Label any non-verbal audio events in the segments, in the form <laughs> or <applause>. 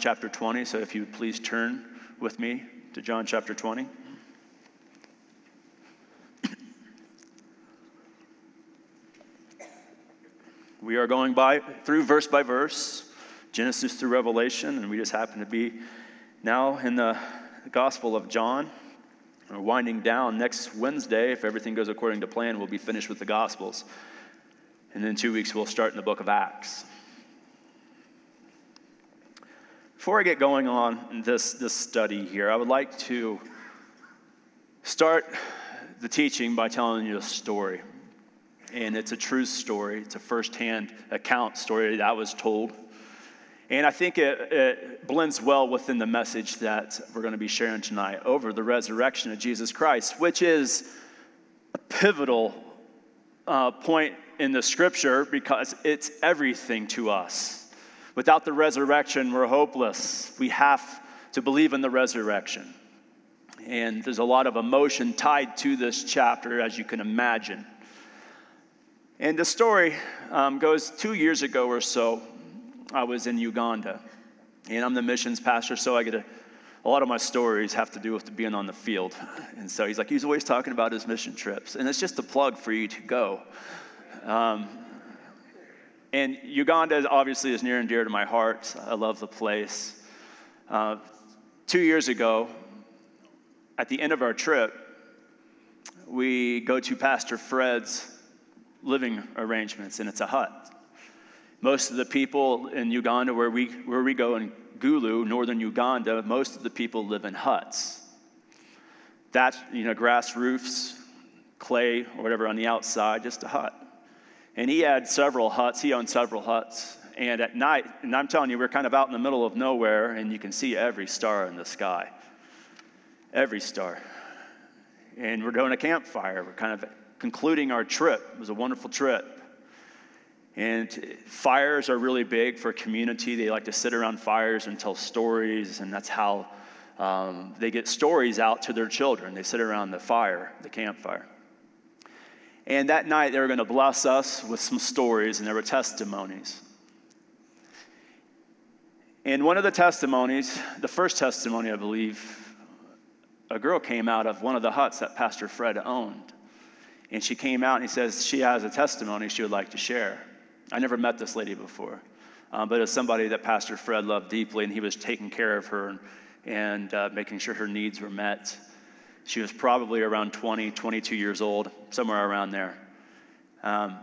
chapter 20. So if you would please turn with me to John chapter 20. <clears throat> We are going by through verse by verse, Genesis through Revelation, and we just happen to be now in the Gospel of John. We're winding down. Next Wednesday, if everything goes according to plan, we'll be finished with the Gospels. And then two weeks, we'll start in the book of Acts. Before I get going on this, this study here, I would like to start the teaching by telling you a story. And it's a true story, it's a firsthand account story that was told. And I think it, it blends well within the message that we're going to be sharing tonight over the resurrection of Jesus Christ, which is a pivotal uh, point in the scripture because it's everything to us. Without the resurrection, we're hopeless. We have to believe in the resurrection. And there's a lot of emotion tied to this chapter, as you can imagine. And the story um, goes two years ago or so. I was in Uganda, and I'm the missions pastor, so I get a, a lot of my stories have to do with being on the field. And so he's like, he's always talking about his mission trips, and it's just a plug for you to go. Um, and Uganda obviously is near and dear to my heart. I love the place. Uh, two years ago, at the end of our trip, we go to Pastor Fred's living arrangements, and it's a hut. Most of the people in Uganda, where we, where we go in Gulu, northern Uganda, most of the people live in huts. That, you know, grass roofs, clay, or whatever on the outside, just a hut. And he had several huts. He owned several huts. And at night, and I'm telling you, we're kind of out in the middle of nowhere, and you can see every star in the sky. Every star. And we're doing a campfire. We're kind of concluding our trip. It was a wonderful trip. And fires are really big for community. They like to sit around fires and tell stories, and that's how um, they get stories out to their children. They sit around the fire, the campfire. And that night, they were going to bless us with some stories, and there were testimonies. And one of the testimonies, the first testimony, I believe, a girl came out of one of the huts that Pastor Fred owned. And she came out and he says she has a testimony she would like to share. I never met this lady before, um, but it's somebody that Pastor Fred loved deeply, and he was taking care of her and, and uh, making sure her needs were met. She was probably around 20, 22 years old, somewhere around there. Um,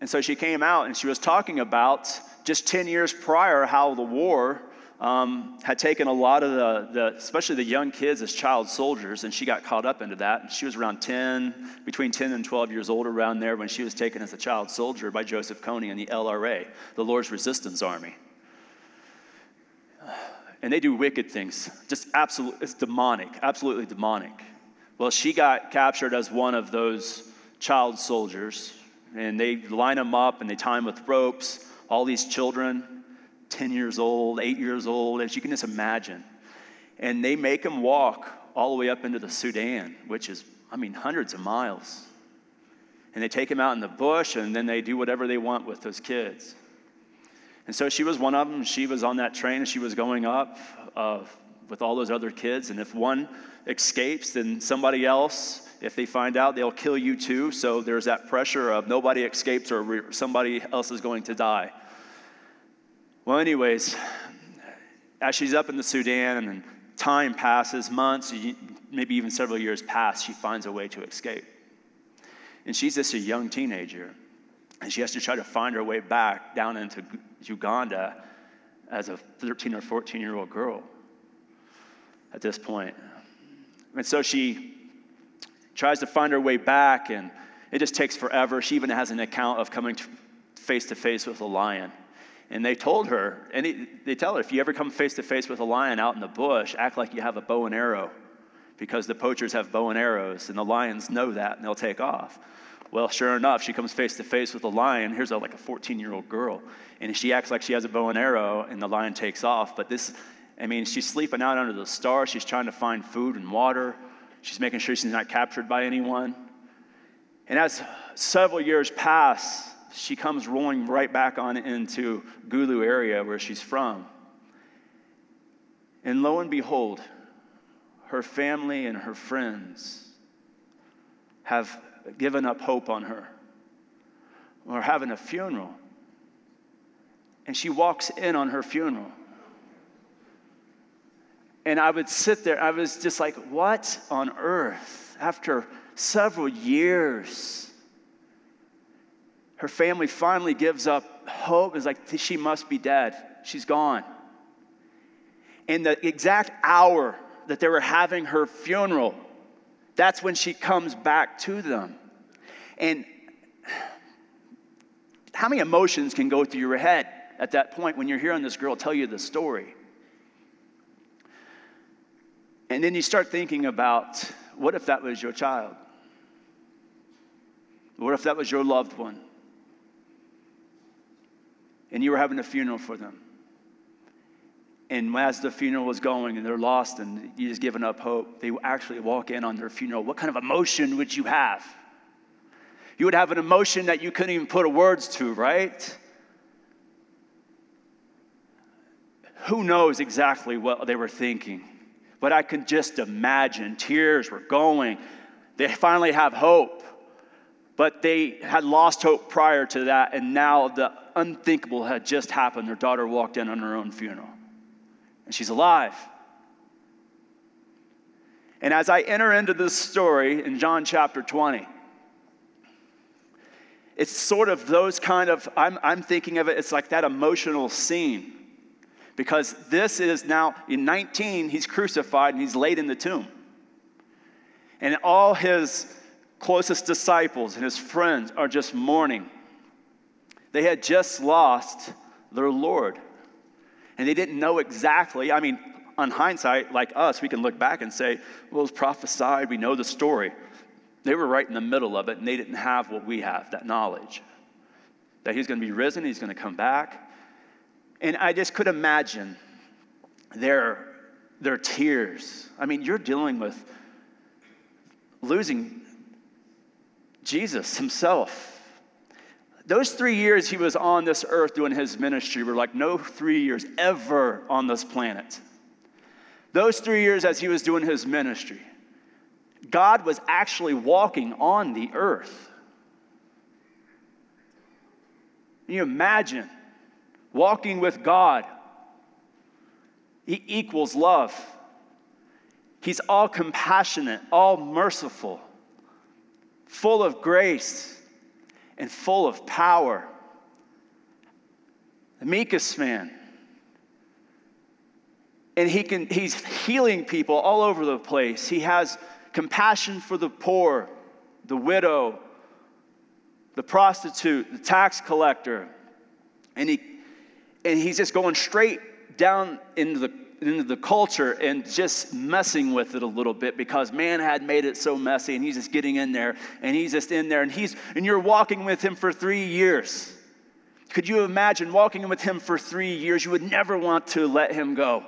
and so she came out and she was talking about just 10 years prior how the war um, had taken a lot of the, the, especially the young kids as child soldiers, and she got caught up into that. She was around 10, between 10 and 12 years old around there when she was taken as a child soldier by Joseph Kony and the LRA, the Lord's Resistance Army and they do wicked things. Just absolutely, it's demonic, absolutely demonic. Well, she got captured as one of those child soldiers, and they line them up and they tie them with ropes. All these children, 10 years old, 8 years old, as you can just imagine. And they make them walk all the way up into the Sudan, which is, I mean, hundreds of miles. And they take them out in the bush, and then they do whatever they want with those kids. And so she was one of them. She was on that train and she was going up uh, with all those other kids. And if one escapes, then somebody else, if they find out, they'll kill you too. So there's that pressure of nobody escapes or somebody else is going to die. Well, anyways, as she's up in the Sudan and time passes, months, maybe even several years pass, she finds a way to escape. And she's just a young teenager. And she has to try to find her way back down into Uganda as a 13 or 14 year old girl at this point. And so she tries to find her way back, and it just takes forever. She even has an account of coming face to face with a lion. And they told her, and they tell her, if you ever come face to face with a lion out in the bush, act like you have a bow and arrow, because the poachers have bow and arrows, and the lions know that, and they'll take off. Well, sure enough, she comes face to face with a lion. Here's a, like a 14 year old girl. And she acts like she has a bow and arrow, and the lion takes off. But this, I mean, she's sleeping out under the stars. She's trying to find food and water. She's making sure she's not captured by anyone. And as several years pass, she comes rolling right back on into Gulu area where she's from. And lo and behold, her family and her friends have given up hope on her or having a funeral. And she walks in on her funeral. And I would sit there, I was just like, what on earth? After several years, her family finally gives up hope. It's like, she must be dead. She's gone. And the exact hour that they were having her funeral, that's when she comes back to them. And how many emotions can go through your head at that point when you're hearing this girl tell you the story? And then you start thinking about what if that was your child? What if that was your loved one? And you were having a funeral for them. And as the funeral was going and they're lost and you just giving up hope, they actually walk in on their funeral. What kind of emotion would you have? You would have an emotion that you couldn't even put words to, right? Who knows exactly what they were thinking? But I can just imagine tears were going. They finally have hope. But they had lost hope prior to that, and now the unthinkable had just happened. Their daughter walked in on her own funeral, and she's alive. And as I enter into this story in John chapter 20, it's sort of those kind of, I'm, I'm thinking of it, it's like that emotional scene because this is now in 19, he's crucified and he's laid in the tomb. And all his closest disciples and his friends are just mourning. They had just lost their Lord. And they didn't know exactly, I mean, on hindsight, like us, we can look back and say, well, it was prophesied, we know the story. They were right in the middle of it, and they didn't have what we have that knowledge that he's going to be risen, he's going to come back. And I just could imagine their, their tears. I mean, you're dealing with losing Jesus himself. Those three years he was on this earth doing his ministry were like no three years ever on this planet. Those three years as he was doing his ministry, God was actually walking on the earth. Can you imagine walking with God. He equals love. He's all compassionate, all merciful, full of grace, and full of power. The meekest man. And he can, he's healing people all over the place. He has compassion for the poor, the widow, the prostitute, the tax collector. And he and he's just going straight down into the into the culture and just messing with it a little bit because man had made it so messy and he's just getting in there and he's just in there and he's and you're walking with him for three years. Could you imagine walking with him for three years? You would never want to let him go.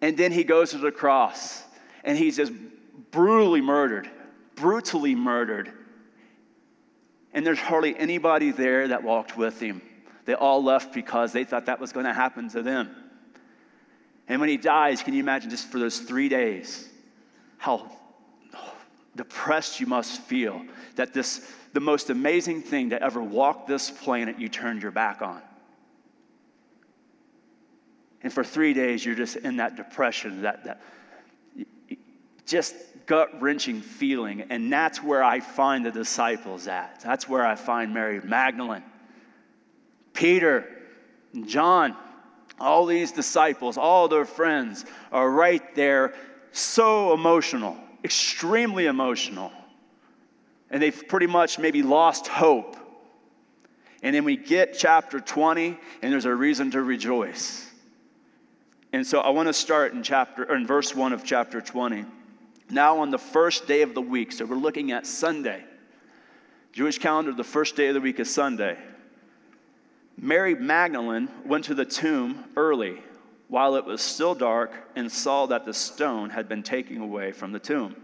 And then he goes to the cross and he's just brutally murdered brutally murdered. And there's hardly anybody there that walked with him. They all left because they thought that was going to happen to them. And when he dies, can you imagine just for those three days how depressed you must feel that this, the most amazing thing to ever walk this planet, you turned your back on? And for three days, you're just in that depression, that, that just gut wrenching feeling. And that's where I find the disciples at. That's where I find Mary Magdalene. Peter, John, all these disciples, all their friends are right there, so emotional, extremely emotional. And they've pretty much maybe lost hope. And then we get chapter 20, and there's a reason to rejoice. And so I want to start in chapter or in verse 1 of chapter 20. Now on the first day of the week, so we're looking at Sunday. Jewish calendar, the first day of the week is Sunday. Mary Magdalene went to the tomb early while it was still dark and saw that the stone had been taken away from the tomb.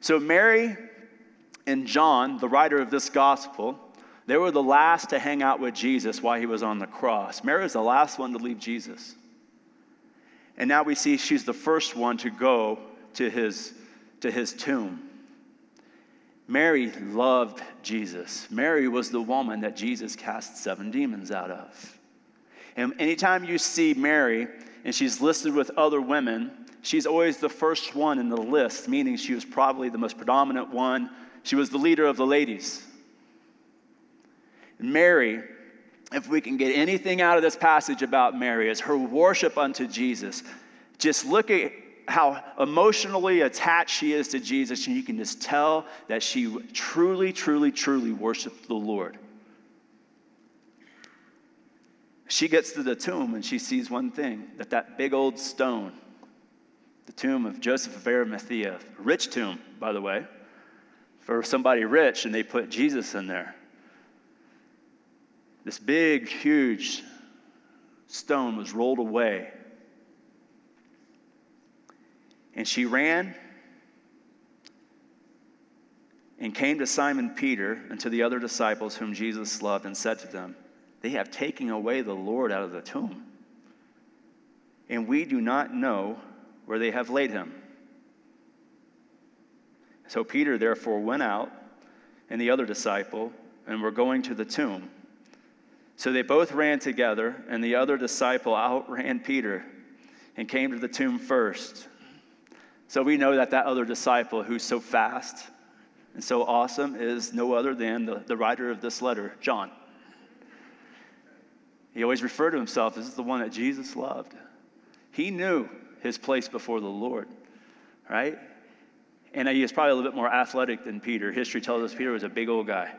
So, Mary and John, the writer of this gospel, they were the last to hang out with Jesus while he was on the cross. Mary was the last one to leave Jesus. And now we see she's the first one to go to his, to his tomb. Mary loved Jesus. Mary was the woman that Jesus cast seven demons out of. And anytime you see Mary and she's listed with other women, she's always the first one in the list, meaning she was probably the most predominant one. She was the leader of the ladies. Mary, if we can get anything out of this passage about Mary, is her worship unto Jesus. Just look at how emotionally attached she is to Jesus, and you can just tell that she truly, truly, truly worshiped the Lord. She gets to the tomb and she sees one thing that that big old stone, the tomb of Joseph of Arimathea, rich tomb, by the way, for somebody rich, and they put Jesus in there. This big, huge stone was rolled away and she ran and came to Simon Peter and to the other disciples whom Jesus loved and said to them, They have taken away the Lord out of the tomb, and we do not know where they have laid him. So Peter therefore went out and the other disciple and were going to the tomb. So they both ran together, and the other disciple outran Peter and came to the tomb first. So we know that that other disciple who's so fast and so awesome is no other than the, the writer of this letter, John. He always referred to himself as the one that Jesus loved. He knew his place before the Lord, right? And he was probably a little bit more athletic than Peter. History tells us Peter was a big old guy.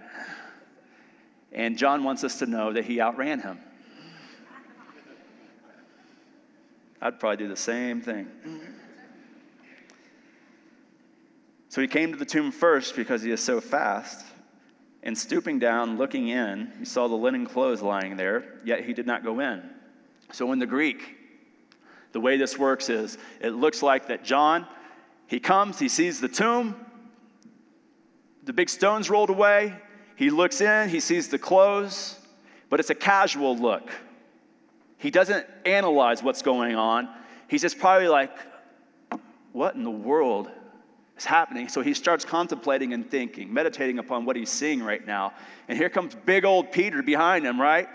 And John wants us to know that he outran him. I'd probably do the same thing. So he came to the tomb first because he is so fast. And stooping down, looking in, he saw the linen clothes lying there, yet he did not go in. So in the Greek, the way this works is it looks like that John, he comes, he sees the tomb, the big stone's rolled away, he looks in, he sees the clothes, but it's a casual look. He doesn't analyze what's going on. He's just probably like, what in the world is happening. So he starts contemplating and thinking, meditating upon what he's seeing right now. And here comes big old Peter behind him, right?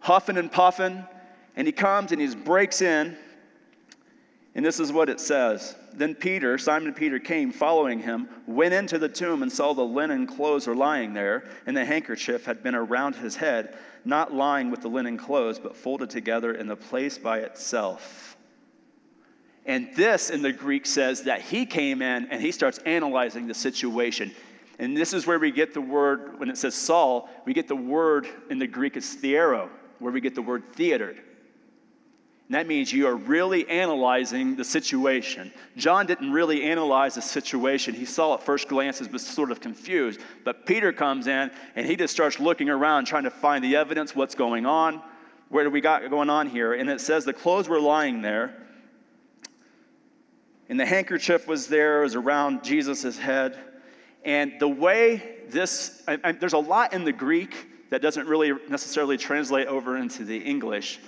Huffing and puffing. And he comes and he breaks in. And this is what it says. Then Peter, Simon Peter, came following him, went into the tomb and saw the linen clothes were lying there, and the handkerchief had been around his head, not lying with the linen clothes, but folded together in the place by itself. And this in the Greek says that he came in and he starts analyzing the situation. And this is where we get the word, when it says Saul, we get the word in the Greek is theero, where we get the word theatered. And that means you are really analyzing the situation. John didn't really analyze the situation. He saw at first glances, but sort of confused. But Peter comes in and he just starts looking around, trying to find the evidence, what's going on, where do we got going on here. And it says the clothes were lying there and the handkerchief was there, it was around Jesus' head. And the way this, I, I, there's a lot in the Greek that doesn't really necessarily translate over into the English.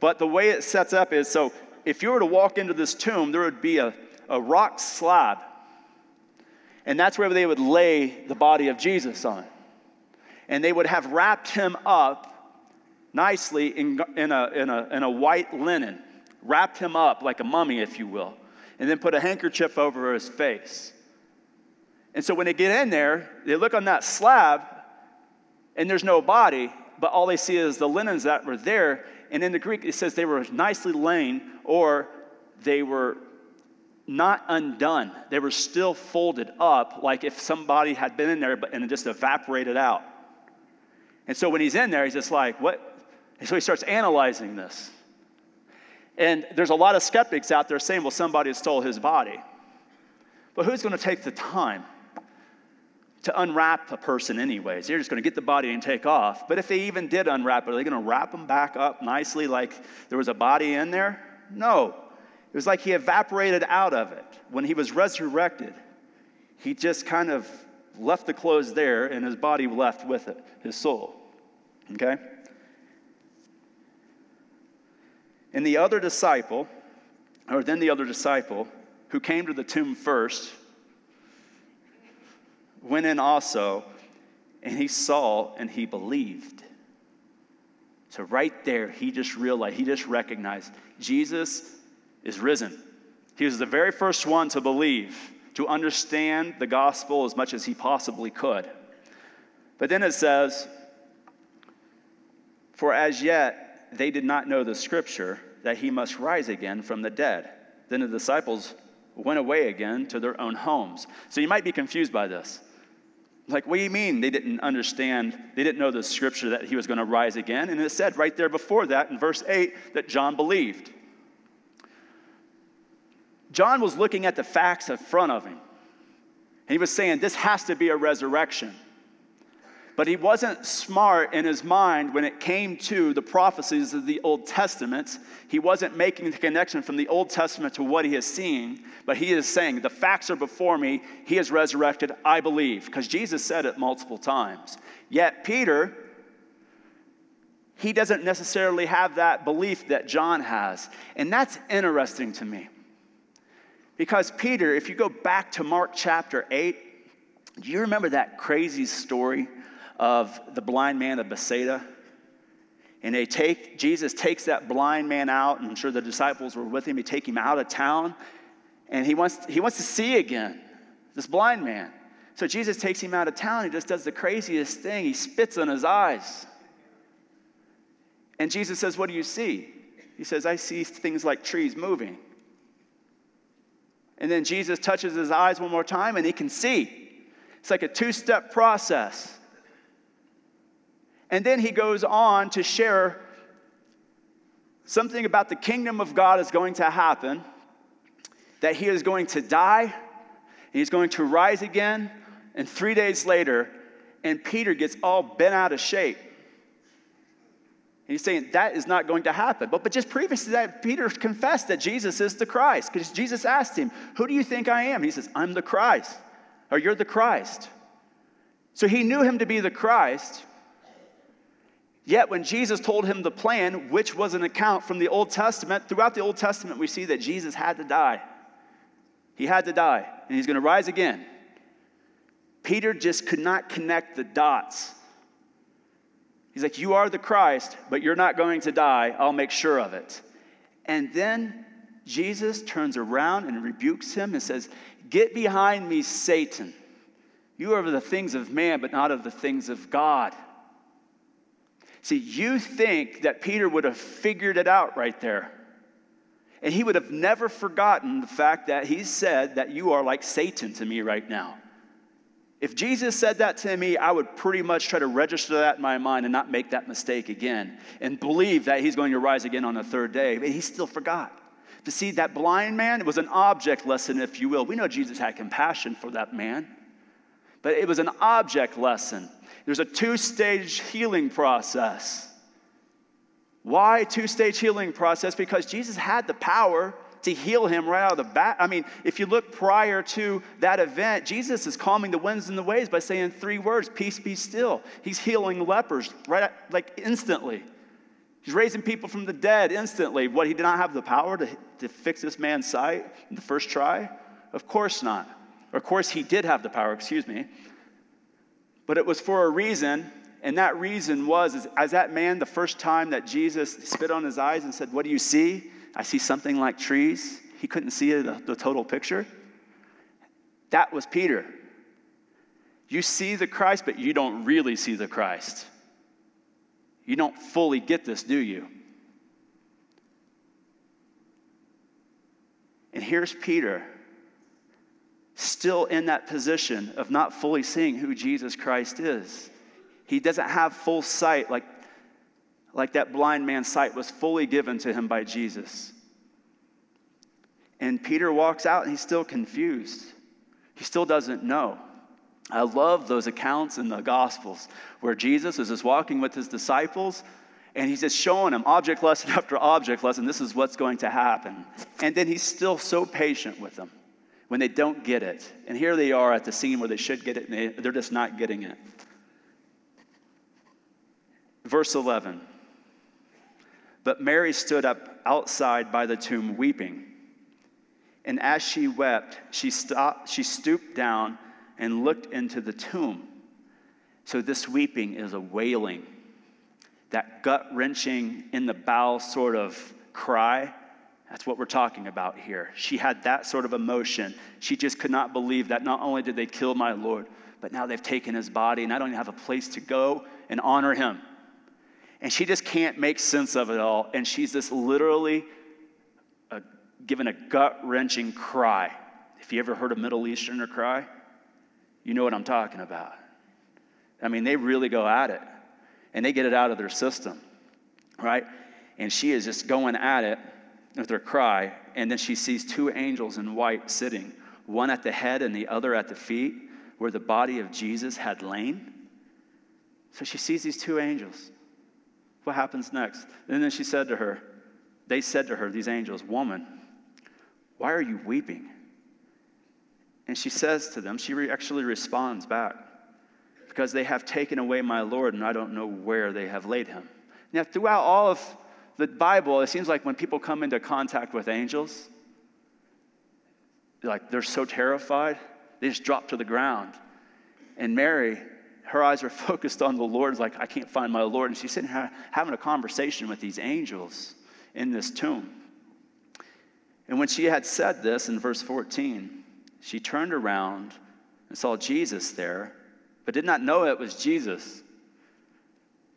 But the way it sets up is so if you were to walk into this tomb, there would be a, a rock slab. And that's where they would lay the body of Jesus on. And they would have wrapped him up nicely in, in, a, in, a, in a white linen, wrapped him up like a mummy, if you will and then put a handkerchief over his face. And so when they get in there, they look on that slab, and there's no body, but all they see is the linens that were there. And in the Greek, it says they were nicely laid, or they were not undone. They were still folded up, like if somebody had been in there and it just evaporated out. And so when he's in there, he's just like, what? And so he starts analyzing this. And there's a lot of skeptics out there saying, well, somebody stole his body. But who's going to take the time to unwrap a person, anyways? They're just going to get the body and take off. But if they even did unwrap it, are they going to wrap them back up nicely like there was a body in there? No. It was like he evaporated out of it. When he was resurrected, he just kind of left the clothes there and his body left with it, his soul. Okay? And the other disciple, or then the other disciple, who came to the tomb first, went in also, and he saw and he believed. So, right there, he just realized, he just recognized Jesus is risen. He was the very first one to believe, to understand the gospel as much as he possibly could. But then it says, For as yet they did not know the scripture that he must rise again from the dead. Then the disciples went away again to their own homes. So you might be confused by this. Like, what do you mean they didn't understand? They didn't know the scripture that he was going to rise again. And it said right there before that in verse 8 that John believed. John was looking at the facts in front of him. And he was saying, This has to be a resurrection. But he wasn't smart in his mind when it came to the prophecies of the Old Testament. He wasn't making the connection from the Old Testament to what he is seeing, but he is saying, The facts are before me. He is resurrected. I believe. Because Jesus said it multiple times. Yet, Peter, he doesn't necessarily have that belief that John has. And that's interesting to me. Because Peter, if you go back to Mark chapter 8, do you remember that crazy story of the blind man of Bethsaida. And they take, Jesus takes that blind man out, and I'm sure the disciples were with him. He take him out of town, and he wants, he wants to see again, this blind man. So Jesus takes him out of town. He just does the craziest thing. He spits on his eyes. And Jesus says, What do you see? He says, I see things like trees moving. And then Jesus touches his eyes one more time, and he can see. It's like a two step process. And then he goes on to share something about the kingdom of God is going to happen, that he is going to die, he's going to rise again, and three days later, and Peter gets all bent out of shape. And he's saying that is not going to happen. But, but just previous to that, Peter confessed that Jesus is the Christ because Jesus asked him, Who do you think I am? And He says, I'm the Christ, or you're the Christ. So he knew him to be the Christ. Yet, when Jesus told him the plan, which was an account from the Old Testament, throughout the Old Testament, we see that Jesus had to die. He had to die, and he's going to rise again. Peter just could not connect the dots. He's like, You are the Christ, but you're not going to die. I'll make sure of it. And then Jesus turns around and rebukes him and says, Get behind me, Satan. You are of the things of man, but not of the things of God. See, you think that Peter would have figured it out right there. And he would have never forgotten the fact that he said that you are like Satan to me right now. If Jesus said that to me, I would pretty much try to register that in my mind and not make that mistake again and believe that he's going to rise again on the third day. But he still forgot. To see that blind man, it was an object lesson, if you will. We know Jesus had compassion for that man, but it was an object lesson. There's a two stage healing process. Why two stage healing process? Because Jesus had the power to heal him right out of the bat. I mean, if you look prior to that event, Jesus is calming the winds and the waves by saying three words peace be still. He's healing lepers right like instantly. He's raising people from the dead instantly. What, he did not have the power to, to fix this man's sight in the first try? Of course not. Of course, he did have the power, excuse me. But it was for a reason, and that reason was as, that man, the first time that Jesus spit on his eyes and said, What do you see? I see something like trees. He couldn't see the, the total picture. That was Peter. You see the Christ, but you don't really see the Christ. You don't fully get this, do you? And here's Peter still in that position of not fully seeing who Jesus Christ is. He doesn't have full sight like, like that blind man's sight was fully given to him by Jesus. And Peter walks out and he's still confused. He still doesn't know. I love those accounts in the Gospels where Jesus is just walking with his disciples and he's just showing them object lesson <laughs> after object lesson. This is what's going to happen. And then he's still so patient with them when they don't get it. And here they are at the scene where they should get it, and they, they're just not getting it. Verse 11 But Mary stood up outside by the tomb weeping. And as she wept, she, stopped, she stooped down and looked into the tomb. So this weeping is a wailing, that gut wrenching, in the bowel sort of cry. That's what we're talking about here. She had that sort of emotion. She just could not believe that not only did they kill my Lord, but now they've taken his body and I don't even have a place to go and honor him. And she just can't make sense of it all. And she's just literally uh, given a gut wrenching cry. If you ever heard a Middle Easterner cry, you know what I'm talking about. I mean, they really go at it and they get it out of their system, right? And she is just going at it with her cry. And then she sees two angels in white sitting, one at the head and the other at the feet, where the body of Jesus had lain. So she sees these two angels. What happens next? And then she said to her, They said to her, these angels, Woman, why are you weeping? And she says to them, she re- actually responds back, Because they have taken away my Lord, and I don't know where they have laid him. Now, throughout all of the Bible, it seems like when people come into contact with angels, like they're so terrified, they just drop to the ground. And Mary, her eyes are <laughs> focused on the Lord, like, I can't find my Lord. And she's sitting here having a conversation with these angels in this tomb. And when she had said this in verse 14, she turned around and saw Jesus there, but did not know it was Jesus.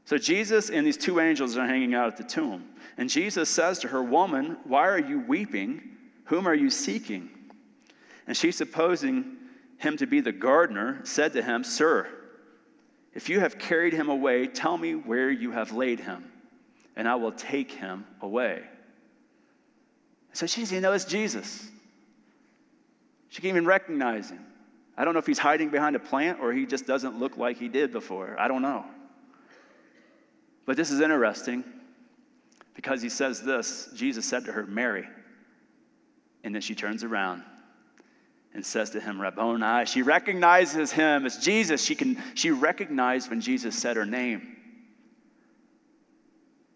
So Jesus and these two angels are hanging out at the tomb. And Jesus says to her, Woman, why are you weeping? Whom are you seeking? And she, supposing him to be the gardener, said to him, Sir, if you have carried him away, tell me where you have laid him, and I will take him away. So she doesn't even know it's Jesus. She can't even recognize him. I don't know if he's hiding behind a plant or he just doesn't look like he did before. I don't know. But this is interesting because he says this Jesus said to her, Mary. And then she turns around and says to him, Rabboni. She recognizes him as Jesus. She, can, she recognized when Jesus said her name.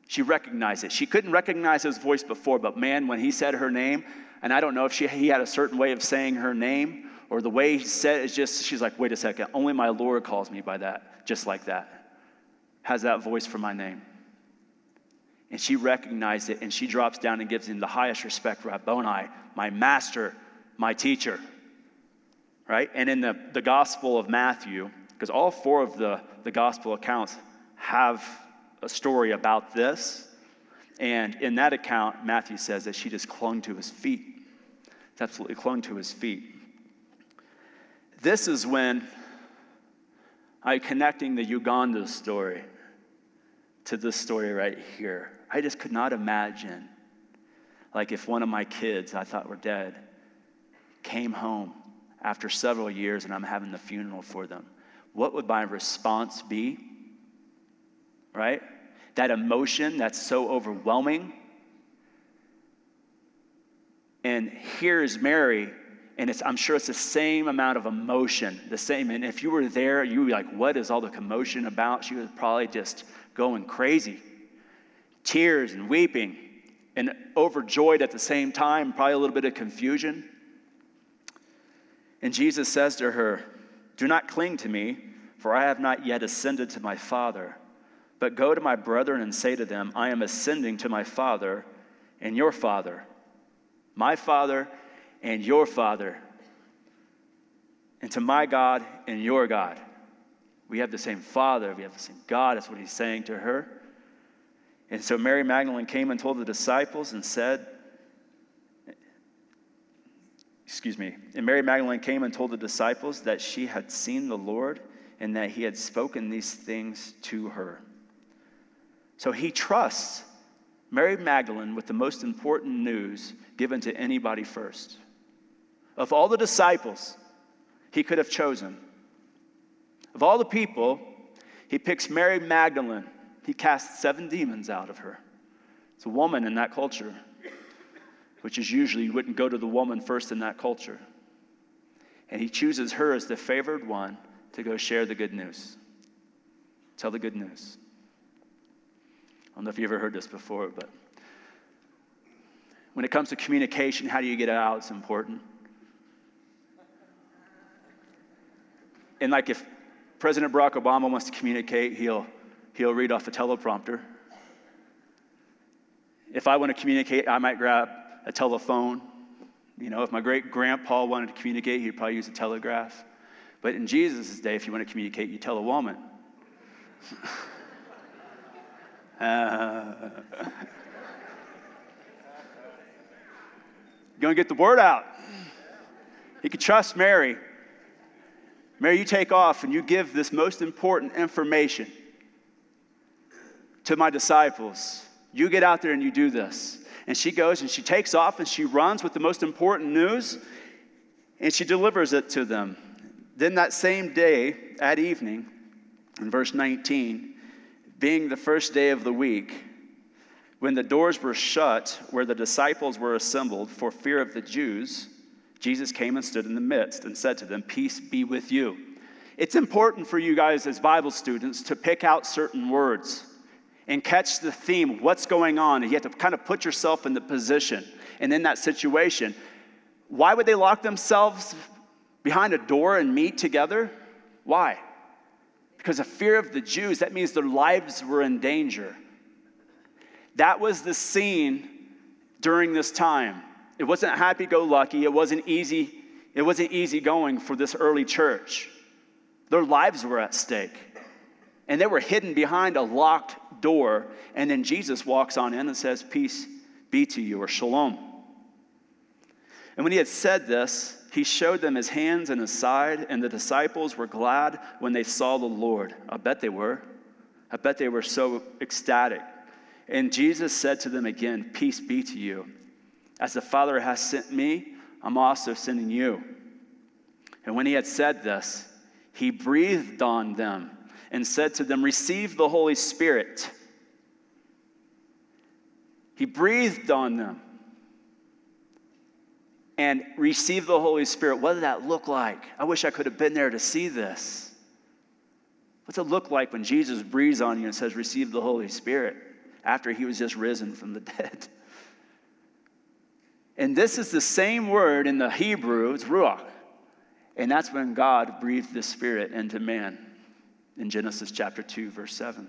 She recognized it. She couldn't recognize his voice before, but man, when he said her name, and I don't know if she, he had a certain way of saying her name or the way he said it, it's just, she's like, wait a second, only my Lord calls me by that, just like that. Has that voice for my name. And she recognized it and she drops down and gives him the highest respect, Rabboni, my master, my teacher. Right? And in the, the Gospel of Matthew, because all four of the, the Gospel accounts have a story about this. And in that account, Matthew says that she just clung to his feet. It's absolutely clung to his feet. This is when I'm connecting the Uganda story to this story right here. I just could not imagine, like, if one of my kids I thought were dead came home after several years and I'm having the funeral for them. What would my response be? Right? That emotion that's so overwhelming. And here's Mary, and it's, I'm sure it's the same amount of emotion, the same. And if you were there, you would be like, what is all the commotion about? She was probably just going crazy tears and weeping and overjoyed at the same time, probably a little bit of confusion. And Jesus says to her, Do not cling to me, for I have not yet ascended to my Father. But go to my brethren and say to them, I am ascending to my Father and your Father, my Father and your Father, and to my God and your God. We have the same Father, we have the same God. That's what he's saying to her. And so Mary Magdalene came and told the disciples and said, Excuse me. And Mary Magdalene came and told the disciples that she had seen the Lord and that he had spoken these things to her. So he trusts Mary Magdalene with the most important news given to anybody first. Of all the disciples he could have chosen, of all the people, he picks Mary Magdalene he casts seven demons out of her. It's a woman in that culture, which is usually you wouldn't go to the woman first in that culture. And he chooses her as the favored one to go share the good news. Tell the good news. I don't know if you ever heard this before, but when it comes to communication, how do you get it out? It's important. And like if President Barack Obama wants to communicate, he'll, he'll read off a teleprompter. If I want to communicate, I might grab a telephone. You know, if my great grandpa wanted to communicate, he'd probably use a telegraph. But in Jesus' day, if you want to communicate, you tell a woman. <laughs> uh, <laughs> going to get the word out. You can trust Mary. Mary, you take off and you give this most important information to my disciples. You get out there and you do this. And she goes and she takes off and she runs with the most important news and she delivers it to them. Then that same day, at evening, in verse 19, being the first day of the week, when the doors were shut where the disciples were assembled for fear of the Jews, Jesus came and stood in the midst and said to them, Peace be with you. It's important for you guys as Bible students to pick out certain words and catch the theme, what's going on. And you have to kind of put yourself in the position and in that situation. Why would they lock themselves behind a door and meet together? Why? Because of fear of the Jews, that means their lives were in danger. That was the scene during this time. It wasn't happy go lucky, it wasn't easy, it wasn't easy going for this early church. Their lives were at stake. And they were hidden behind a locked door. And then Jesus walks on in and says, Peace be to you, or shalom. And when he had said this, he showed them his hands and his side, and the disciples were glad when they saw the Lord. I bet they were. I bet they were so ecstatic. And Jesus said to them again, Peace be to you. As the Father has sent me, I'm also sending you. And when he had said this, he breathed on them and said to them, Receive the Holy Spirit. He breathed on them and received the Holy Spirit. What did that look like? I wish I could have been there to see this. What's it look like when Jesus breathes on you and says, Receive the Holy Spirit after he was just risen from the <laughs> dead? And this is the same word in the Hebrew, it's Ruach. And that's when God breathed the Spirit into man in Genesis chapter 2, verse 7.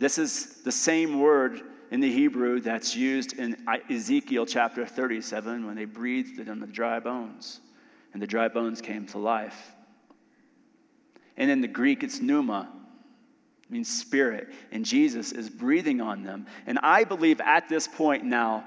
This is the same word in the Hebrew that's used in Ezekiel chapter 37 when they breathed it on the dry bones, and the dry bones came to life. And in the Greek, it's pneuma, means spirit, and Jesus is breathing on them. And I believe at this point now,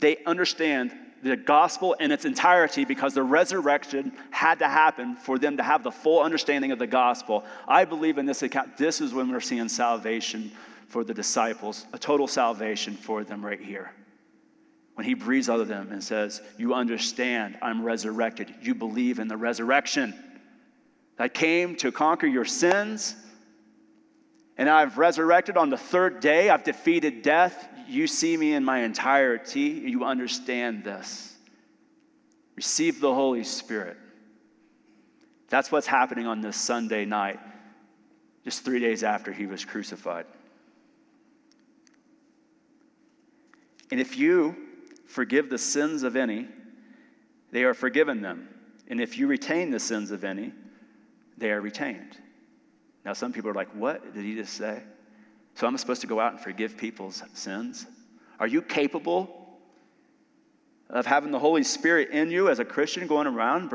they understand the gospel in its entirety because the resurrection had to happen for them to have the full understanding of the gospel. I believe in this account, this is when we're seeing salvation for the disciples, a total salvation for them right here. When he breathes out of them and says, You understand, I'm resurrected. You believe in the resurrection. I came to conquer your sins, and I've resurrected on the third day. I've defeated death. You see me in my entirety. You understand this. Receive the Holy Spirit. That's what's happening on this Sunday night, just three days after he was crucified. And if you forgive the sins of any, they are forgiven them. And if you retain the sins of any, they are retained. Now, some people are like, What did he just say? So I'm supposed to go out and forgive people's sins? Are you capable of having the Holy Spirit in you as a Christian going around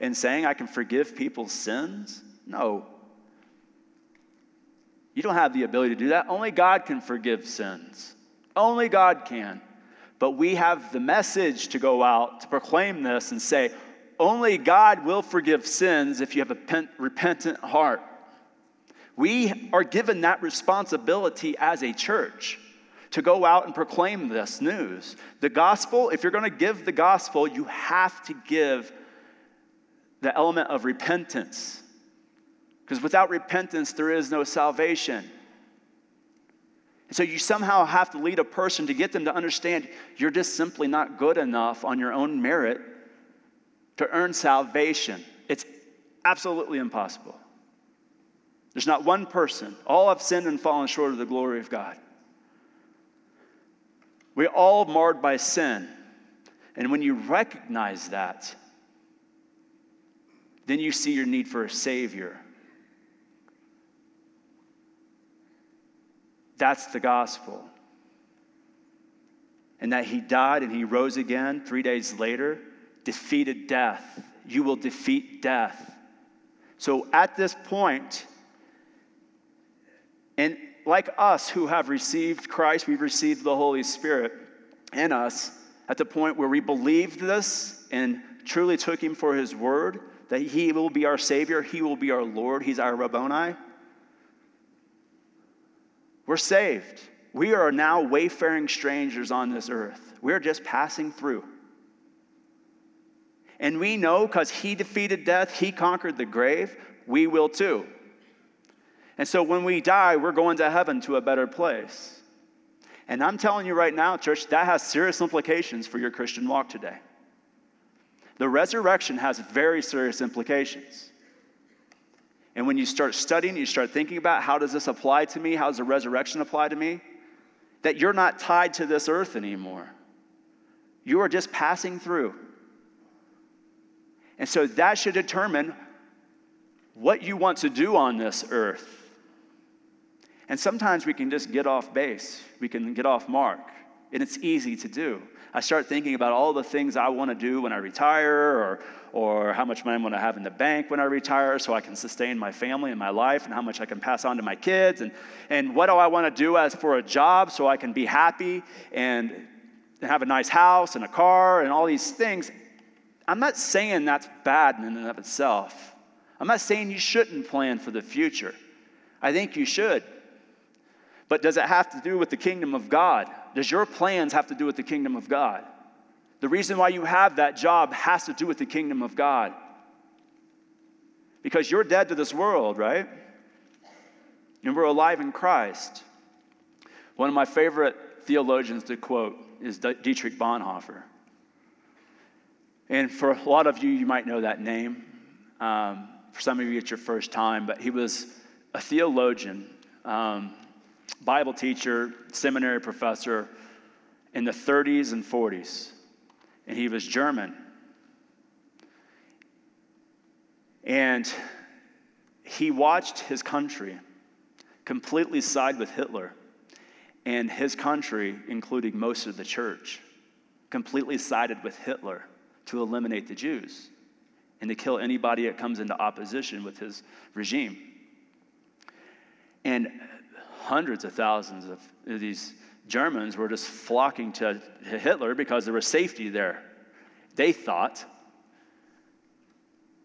and saying, I can forgive people's sins? No. You don't have the ability to do that. Only God can forgive sins. Only God can. But we have the message to go out to proclaim this and say, only God will forgive sins if you have a repentant heart. We are given that responsibility as a church to go out and proclaim this news. The gospel, if you're going to give the gospel, you have to give the element of repentance. Because without repentance, there is no salvation. And so you somehow have to lead a person to get them to understand you're just simply not good enough on your own merit to earn salvation. It's absolutely impossible. There's not one person. All have sinned and fallen short of the glory of God. We're all marred by sin. And when you recognize that, then you see your need for a Savior. That's the gospel. And that He died and He rose again three days later, defeated death. You will defeat death. So at this point, and like us who have received Christ, we've received the Holy Spirit in us at the point where we believed this and truly took Him for His word, that He will be our Savior, He will be our Lord, He's our Rabboni. We're saved. We are now wayfaring strangers on this earth. We're just passing through. And we know because He defeated death, He conquered the grave, we will too. And so when we die, we're going to heaven to a better place. And I'm telling you right now, church, that has serious implications for your Christian walk today. The resurrection has very serious implications. And when you start studying, you start thinking about how does this apply to me? How does the resurrection apply to me? That you're not tied to this earth anymore. You are just passing through. And so that should determine what you want to do on this earth. And sometimes we can just get off base, we can get off mark, and it's easy to do. I start thinking about all the things I want to do when I retire, or, or how much money I want to have in the bank when I retire so I can sustain my family and my life, and how much I can pass on to my kids, and, and what do I want to do as for a job so I can be happy and have a nice house and a car and all these things. I'm not saying that's bad in and of itself. I'm not saying you shouldn't plan for the future. I think you should. But does it have to do with the kingdom of God? Does your plans have to do with the kingdom of God? The reason why you have that job has to do with the kingdom of God. Because you're dead to this world, right? And we're alive in Christ. One of my favorite theologians to quote is Dietrich Bonhoeffer. And for a lot of you, you might know that name. Um, for some of you, it's your first time, but he was a theologian. Um, Bible teacher, seminary professor in the 30s and 40s, and he was German. And he watched his country completely side with Hitler, and his country, including most of the church, completely sided with Hitler to eliminate the Jews and to kill anybody that comes into opposition with his regime. And hundreds of thousands of these Germans were just flocking to Hitler because there was safety there, they thought.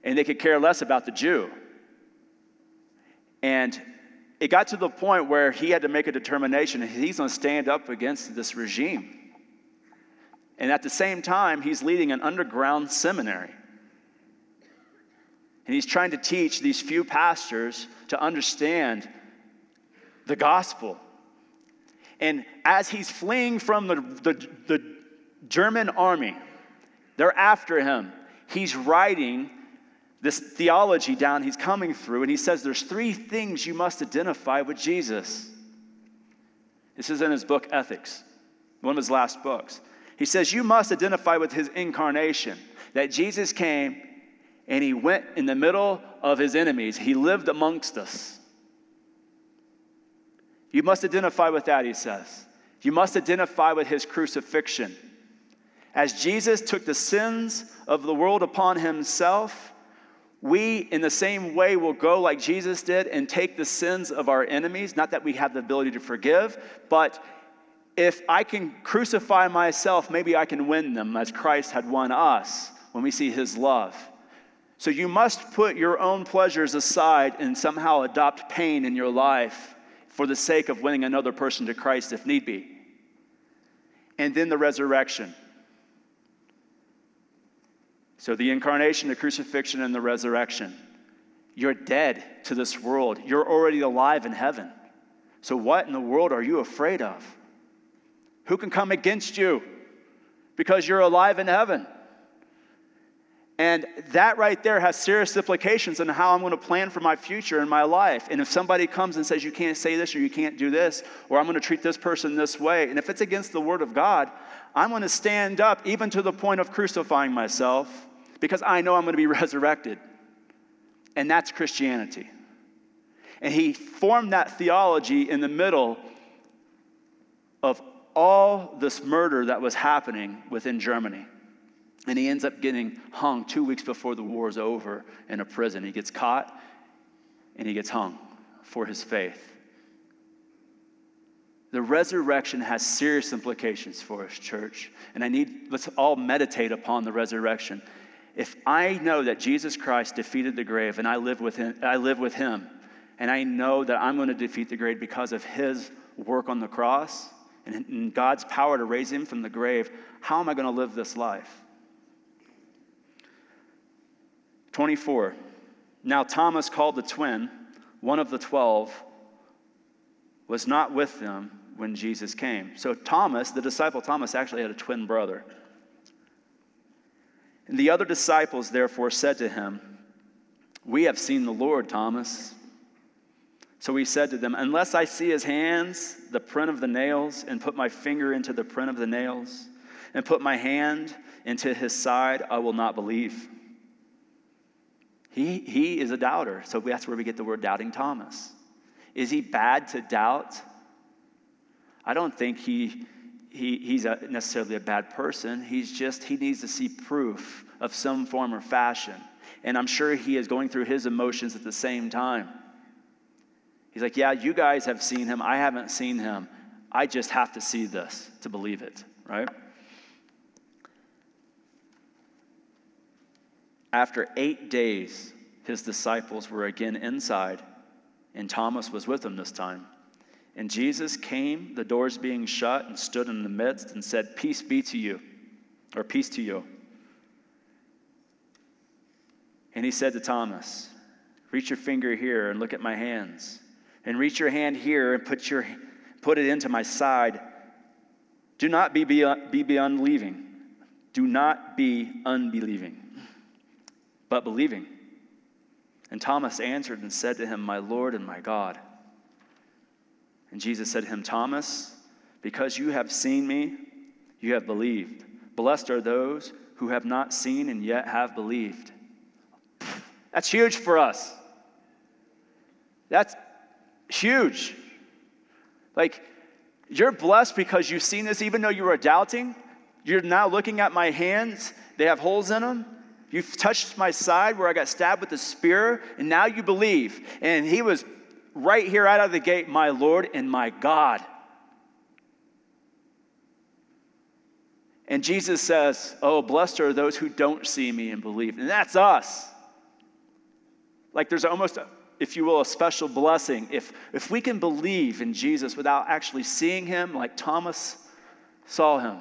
And they could care less about the Jew. And it got to the point where he had to make a determination he's going to stand up against this regime. And at the same time, he's leading an underground seminary. And he's trying to teach these few pastors to understand the gospel. And as he's fleeing from the, the, the German army, they're after him. He's writing this theology down he's coming through, and he says there's three things you must identify with Jesus. This is in his book, Ethics, one of his last books. He says, You must identify with his incarnation, that Jesus came and he went in the middle of his enemies, he lived amongst us. You must identify with that, he says. You must identify with his crucifixion. As Jesus took the sins of the world upon himself, we, in the same way, will go like Jesus did and take the sins of our enemies. Not that we have the ability to forgive, but if I can crucify myself, maybe I can win them as Christ had won us when we see his love. So you must put your own pleasures aside and somehow adopt pain in your life for the sake of winning another person to Christ if need be. And then the resurrection. So, the incarnation, the crucifixion, and the resurrection. You're dead to this world. You're already alive in heaven. So, what in the world are you afraid of? Who can come against you? Because you're alive in heaven. And that right there has serious implications on how I'm going to plan for my future and my life. And if somebody comes and says, you can't say this or you can't do this, or I'm going to treat this person this way, and if it's against the word of God, I'm going to stand up even to the point of crucifying myself because I know I'm going to be <laughs> resurrected. And that's Christianity. And he formed that theology in the middle of all this murder that was happening within Germany. And he ends up getting hung two weeks before the war is over in a prison. He gets caught and he gets hung for his faith. The resurrection has serious implications for us, church. And I need, let's all meditate upon the resurrection. If I know that Jesus Christ defeated the grave and I live with him, I live with him, and I know that I'm going to defeat the grave because of his work on the cross and God's power to raise him from the grave, how am I going to live this life? 24. Now Thomas, called the twin, one of the twelve, was not with them when Jesus came. So Thomas, the disciple Thomas, actually had a twin brother. And the other disciples therefore said to him, We have seen the Lord, Thomas. So he said to them, Unless I see his hands, the print of the nails, and put my finger into the print of the nails, and put my hand into his side, I will not believe. He, he is a doubter. So that's where we get the word doubting Thomas. Is he bad to doubt? I don't think he, he, he's a, necessarily a bad person. He's just, he needs to see proof of some form or fashion. And I'm sure he is going through his emotions at the same time. He's like, Yeah, you guys have seen him. I haven't seen him. I just have to see this to believe it, right? After eight days, his disciples were again inside, and Thomas was with them this time. And Jesus came, the doors being shut, and stood in the midst and said, Peace be to you, or peace to you. And he said to Thomas, Reach your finger here and look at my hands. And reach your hand here and put, your, put it into my side. Do not be, be, be unbelieving. Do not be unbelieving but believing. And Thomas answered and said to him, My Lord and my God. And Jesus said to him, Thomas, because you have seen me, you have believed. Blessed are those who have not seen and yet have believed. That's huge for us. That's huge. Like, you're blessed because you've seen this, even though you were doubting. You're now looking at my hands, they have holes in them. You've touched my side where I got stabbed with a spear, and now you believe. And he was right here out of the gate, my Lord and my God. And Jesus says, Oh, blessed are those who don't see me and believe. And that's us. Like there's almost, if you will, a special blessing. If, if we can believe in Jesus without actually seeing him, like Thomas saw him,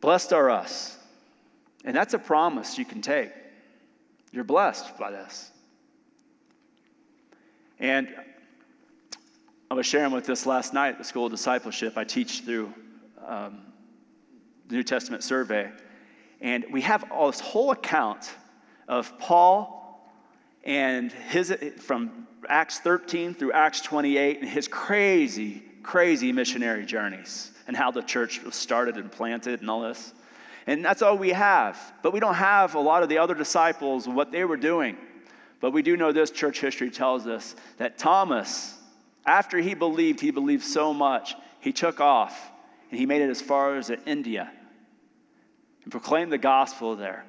blessed are us. And that's a promise you can take. You're blessed by this. And I was sharing with this last night at the School of Discipleship. I teach through um, the New Testament survey. And we have all this whole account of Paul and his, from Acts 13 through Acts 28, and his crazy, crazy missionary journeys and how the church was started and planted and all this. And that's all we have. But we don't have a lot of the other disciples, what they were doing. But we do know this church history tells us that Thomas, after he believed, he believed so much, he took off and he made it as far as India and proclaimed the gospel there.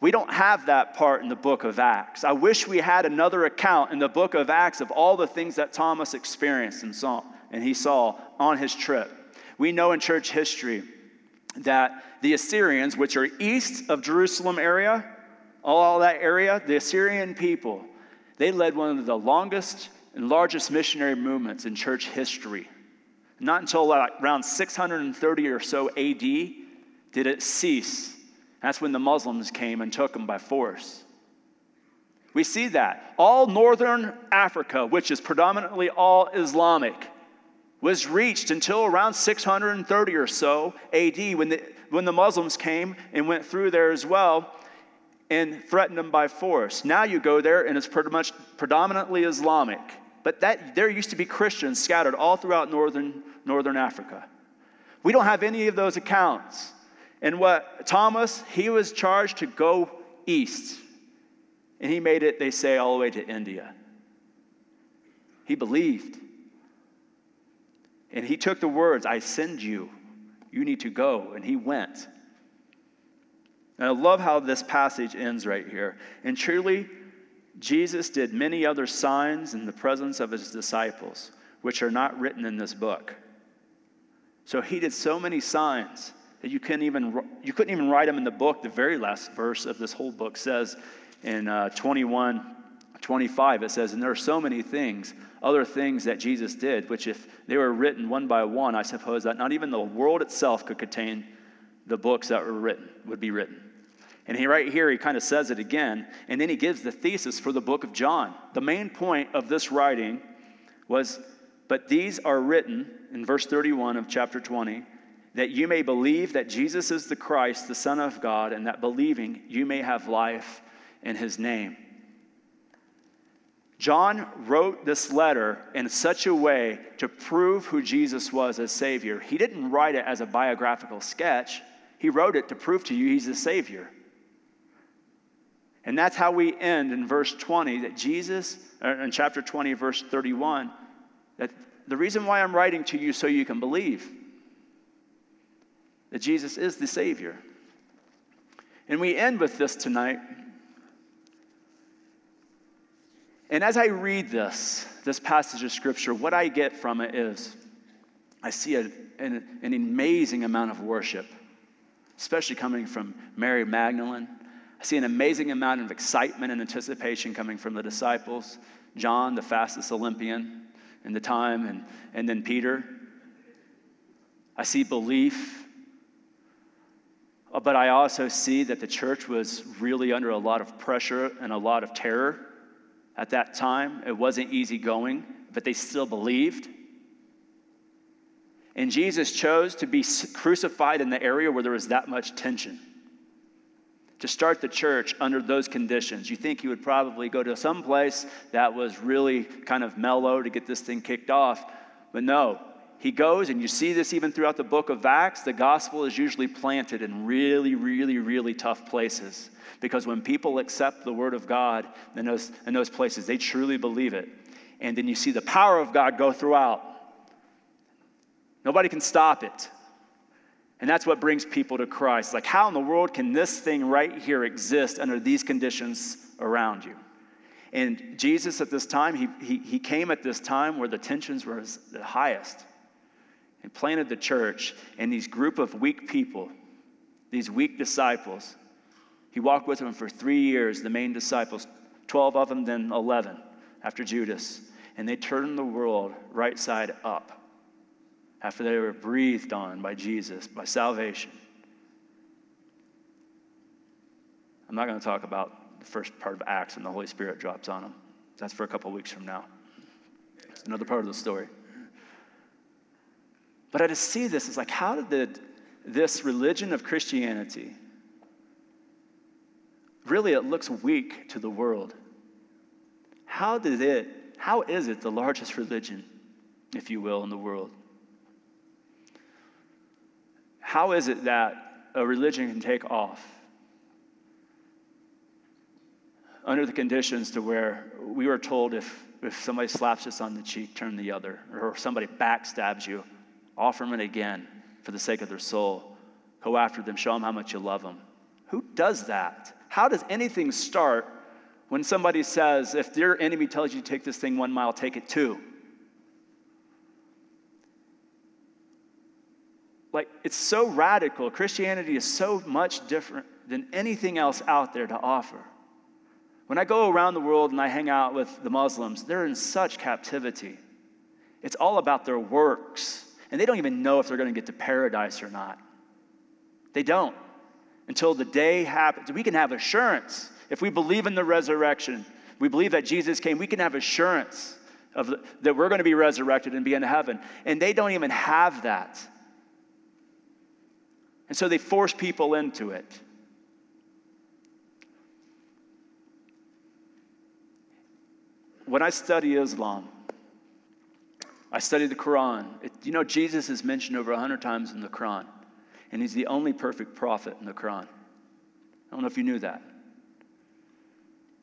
We don't have that part in the book of Acts. I wish we had another account in the book of Acts of all the things that Thomas experienced and saw and he saw on his trip. We know in church history that the Assyrians, which are east of Jerusalem area, all that area, the Assyrian people, they led one of the longest and largest missionary movements in church history. Not until around 630 or so AD did it cease. That's when the Muslims came and took them by force. We see that. All northern Africa, which is predominantly all Islamic, was reached until around 630 or so AD when the when the Muslims came and went through there as well and threatened them by force. Now you go there and it's pretty much predominantly Islamic. But that, there used to be Christians scattered all throughout northern, northern Africa. We don't have any of those accounts. And what Thomas, he was charged to go east. And he made it, they say, all the way to India. He believed. And he took the words, I send you. You need to go. And he went. And I love how this passage ends right here. And truly, Jesus did many other signs in the presence of his disciples, which are not written in this book. So he did so many signs that you couldn't even, you couldn't even write them in the book. The very last verse of this whole book says in uh, 21, 25, it says, And there are so many things, other things that Jesus did, which if they were written one by one, I suppose that not even the world itself could contain the books that were written, would be written. And he, right here, he kind of says it again. And then he gives the thesis for the book of John. The main point of this writing was, But these are written, in verse 31 of chapter 20, that you may believe that Jesus is the Christ, the Son of God, and that believing you may have life in his name. John wrote this letter in such a way to prove who Jesus was as Savior. He didn't write it as a biographical sketch, he wrote it to prove to you he's the Savior. And that's how we end in verse 20 that Jesus, in chapter 20, verse 31, that the reason why I'm writing to you so you can believe that Jesus is the Savior. And we end with this tonight. And as I read this, this passage of Scripture, what I get from it is I see a, an, an amazing amount of worship, especially coming from Mary Magdalene I see an amazing amount of excitement and anticipation coming from the disciples. John, the fastest Olympian in the time, and, and then Peter. I see belief, but I also see that the church was really under a lot of pressure and a lot of terror at that time. It wasn't easy going, but they still believed. And Jesus chose to be crucified in the area where there was that much tension to start the church under those conditions. You think he would probably go to some place that was really kind of mellow to get this thing kicked off. But no, he goes, and you see this even throughout the book of Acts. The gospel is usually planted in really, really, really tough places. Because when people accept the word of God in those, in those places, they truly believe it. And then you see the power of God go throughout. Nobody can stop it. And that's what brings people to Christ. Like, how in the world can this thing right here exist under these conditions around you? And Jesus at this time, he, he, he came at this time where the tensions were the highest and planted the church. And these group of weak people, these weak disciples, he walked with them for three years, the main disciples, 12 of them, then 11 after Judas. And they turned the world right side up after they were breathed on by Jesus, by salvation. I'm not going to talk about the first part of Acts and the Holy Spirit drops on them. That's for a couple weeks from now. It's another part of the story. But I just see this, it's like, how did this religion of Christianity really it looks weak to the world? How did it, how is it the largest religion, if you will, in the world? How is it that a religion can take off under the conditions to where we were told if, if somebody slaps us on the cheek, turn the other, or somebody backstabs you, offer them it again for the sake of their soul. Go after them, show them how much you love them. Who does that? How does anything start when somebody says, if your enemy tells you to take this thing one mile, take it two? like it's so radical. Christianity is so much different than anything else out there to offer. When I go around the world and I hang out with the Muslims, they're in such captivity. It's all about their works, and they don't even know if they're going to get to paradise or not. They don't until the day happens. We can have assurance if we believe in the resurrection. We believe that Jesus came. We can have assurance of the, that we're going to be resurrected and be in heaven. And they don't even have that. And so they force people into it. When I study Islam, I study the Quran. It, you know, Jesus is mentioned over 100 times in the Quran, and he's the only perfect prophet in the Quran. I don't know if you knew that.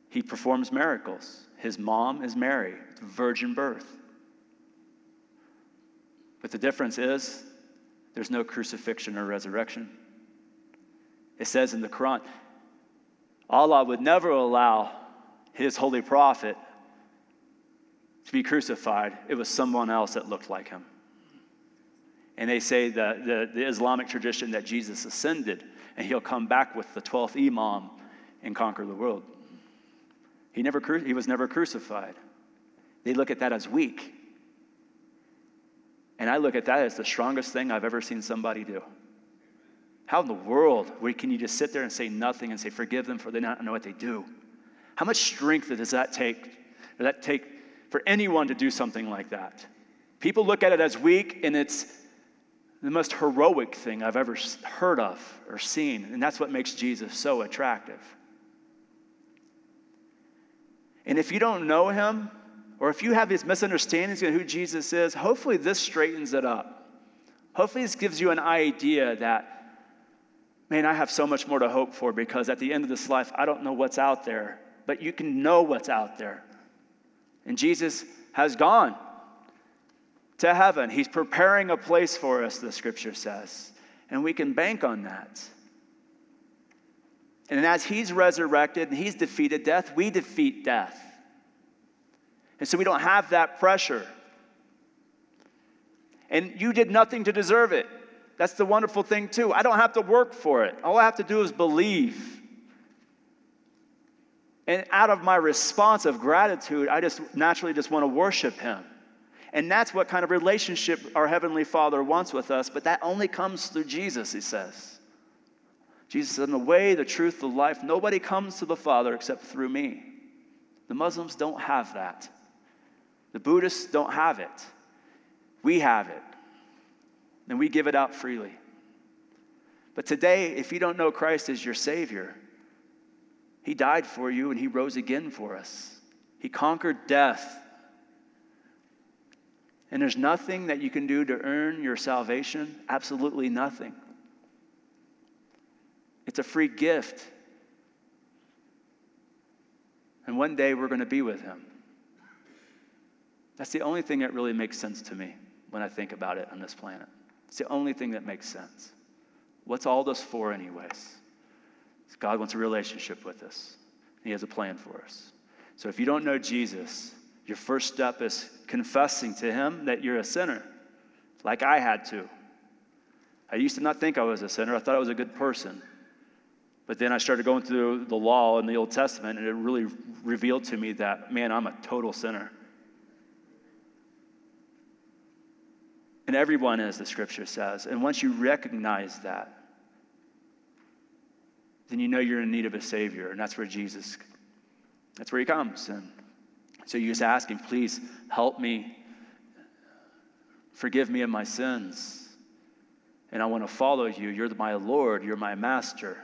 He performs miracles. His mom is Mary, virgin birth. But the difference is there's no crucifixion or resurrection. It says in the Quran, Allah would never allow his holy prophet to be crucified. It was someone else that looked like him. And they say that the, the Islamic tradition that Jesus ascended and he'll come back with the 12th Imam and conquer the world. He, never, he was never crucified. They look at that as weak. And I look at that as the strongest thing I've ever seen somebody do. How in the world can you just sit there and say nothing and say, forgive them for they not know what they do? How much strength does that take? Does that take for anyone to do something like that? People look at it as weak, and it's the most heroic thing I've ever heard of or seen. And that's what makes Jesus so attractive. And if you don't know him, or if you have these misunderstandings of who Jesus is, hopefully this straightens it up. Hopefully this gives you an idea that, man, I have so much more to hope for because at the end of this life, I don't know what's out there, but you can know what's out there. And Jesus has gone to heaven. He's preparing a place for us, the scripture says. And we can bank on that. And as he's resurrected and he's defeated death, we defeat death. And so we don't have that pressure. And you did nothing to deserve it. That's the wonderful thing, too. I don't have to work for it. All I have to do is believe. And out of my response of gratitude, I just naturally just want to worship him. And that's what kind of relationship our Heavenly Father wants with us, but that only comes through Jesus, he says. Jesus said, In the way, the truth, the life, nobody comes to the Father except through me. The Muslims don't have that. The Buddhists don't have it. We have it. And we give it out freely. But today, if you don't know Christ as your Savior, He died for you and He rose again for us. He conquered death and there's nothing that you can do to earn your salvation, absolutely nothing. It's a free gift. And one day we're going to be with him. That's the only thing that really makes sense to me when I think about it on this planet. It's the only thing that makes sense. What's all this for, anyways? God wants a relationship with us, He has a plan for us. So if you don't know Jesus, your first step is confessing to Him that you're a sinner, like I had to. I used to not think I was a sinner, I thought I was a good person. But then I started going through the law in the Old Testament, and it really revealed to me that, man, I'm a total sinner. And everyone is, the scripture says. And once you recognize that, then you know you're in need of a Savior, and that's where Jesus, that's where He comes. And so you just ask Him, please help me, forgive me of my sins. And I want to follow you. You're my Lord, you're my master.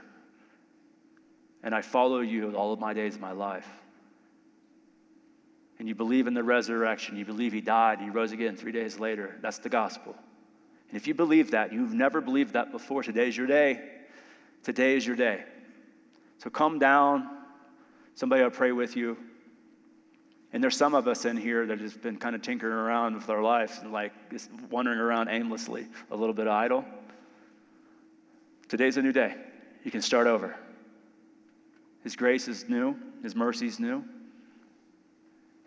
And I follow you all of my days of my life. And you believe in the resurrection, you believe He died, He rose again three days later. That's the gospel. And if you believe that, you've never believed that before, today's your day. Today is your day. So come down. Somebody will pray with you. And there's some of us in here that has been kind of tinkering around with our lives and like just wandering around aimlessly, a little bit idle. Today's a new day. You can start over. His grace is new, His mercy is new.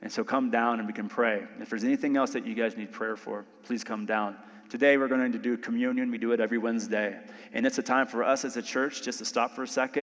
And so come down and we can pray. If there's anything else that you guys need prayer for, please come down. Today we're going to do communion. We do it every Wednesday. And it's a time for us as a church just to stop for a second